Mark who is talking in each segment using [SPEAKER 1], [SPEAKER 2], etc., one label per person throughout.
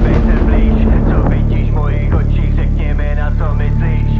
[SPEAKER 1] Podívej se blíž, co vidíš v mojich očích, řekni mi na co myslíš.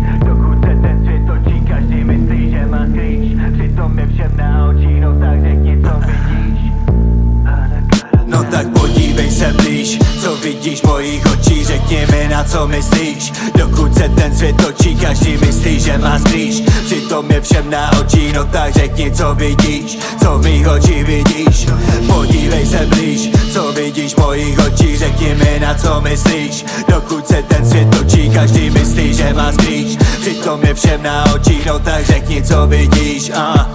[SPEAKER 1] Mi na co myslíš. Dokud se ten svět točí, každý myslí, že má skrýš Přitom je všem na očí, no tak řekni, co vidíš. Co v mých očích vidíš? Podívej se blíž, co vidíš mojich očích Řekni mi, na co myslíš. Dokud se ten svět točí, každý myslí, že má skrýš Přitom je všem na očích, no tak řekni, co vidíš. A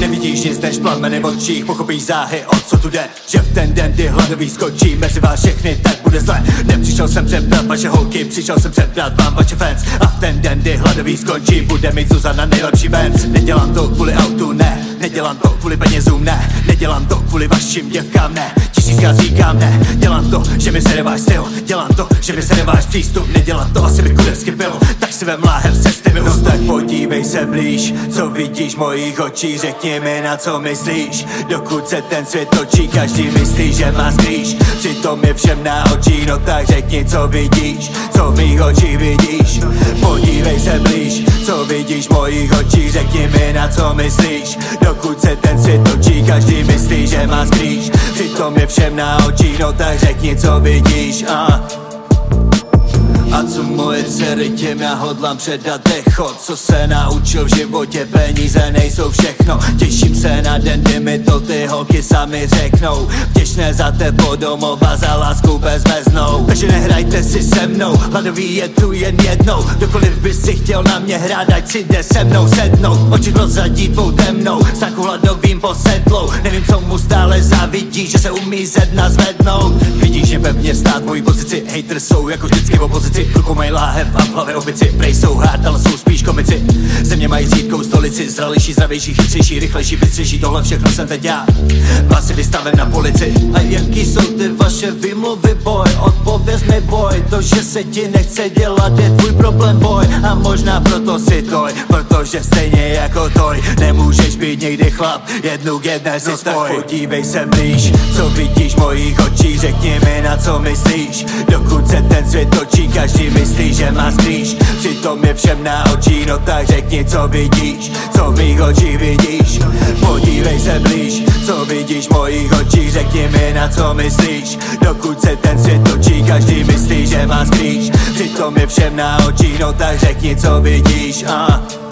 [SPEAKER 1] Nevidíš nic než plameny v očích, pochopíš záhy, o co tu jde. Že v ten den, kdy hladový skočí mezi vás všechny, tak bude zle. Nepřišel jsem přebrat vaše holky, přišel jsem přebrat vám vaše fans. A v ten den, kdy hladový skončí, bude mít Zuzana nejlepší benz Nedělám to kvůli autu, ne, nedělám to kvůli penězům, ne. Nedělám to kvůli vašim děvkám, ne Tisíckrát říkám ne, dělám to, že mi se váš styl. Dělám to, že mi se váš přístup. Nedělám to, asi bych kurevsky byl. Tak si vem láhev se stylu No tak podívej se blíž, co vidíš v mojich očích. Řekni mi na co myslíš. Dokud se ten svět točí, každý myslí, že má skrýš Přitom je všem na očích, no tak řekni co vidíš Co v mých očích vidíš. Podívej se blíž, co vidíš v mojich očích. Řekni mi na co myslíš. Dokud se ten svět točí, každý myslí, že má skrýš Přitom je všem na očích, no tak řekni co vidíš a a co moje dcery, těm já hodlám předat echo Co se naučil v životě, peníze nejsou všechno. Těším se na den, kdy mi to ty holky sami řeknou. Vděčné za tebo domova, za lásku bezmeznou. Takže nehrajte si se mnou, hladový je tu jen jednou. Kdokoliv by si chtěl na mě hrát, ať si jde se mnou sednout Oči prozradí tvou temnou, strachu hladovým posedlou. Nevím, co mu stále závidí, že se umí ze dna zvednout. Vidíš, že pevně stát mojí pozici, hater jsou jako vždycky v opozici v rukou mají láhev a v hlavě opici. Prej jsou hard, ale jsou spíš komici. Země mají řídkou stolici Zralejší, zdravější, chytřejší, rychlejší, bystřejší. Tohle všechno jsem teď já. Vás si vystavím na polici.
[SPEAKER 2] A jaký jsou ty vaše výmluvy, boy? Odpověz mi, boy To, že se ti nechce dělat, je tvůj problém, boy
[SPEAKER 1] A možná proto si toj Protože stejně jako toj Nemůžeš být někdy chlap. Jednu k jedné si no, spoj. podívej se blíž Co vidíš v mojich očích Řekni mi na co myslíš. Dokud se ten svět točí Každý myslí, že má skrýš Přitom je všem na očí No tak řekni co vidíš. Co v mých očích vidíš? Podívej se blíž. Co vidíš v mojich očích? Řekni mi na co myslíš. Dokud se ten svět točí Každý myslí, že má skrýš Přitom je všem na očích No tak řekni co vidíš. Uh.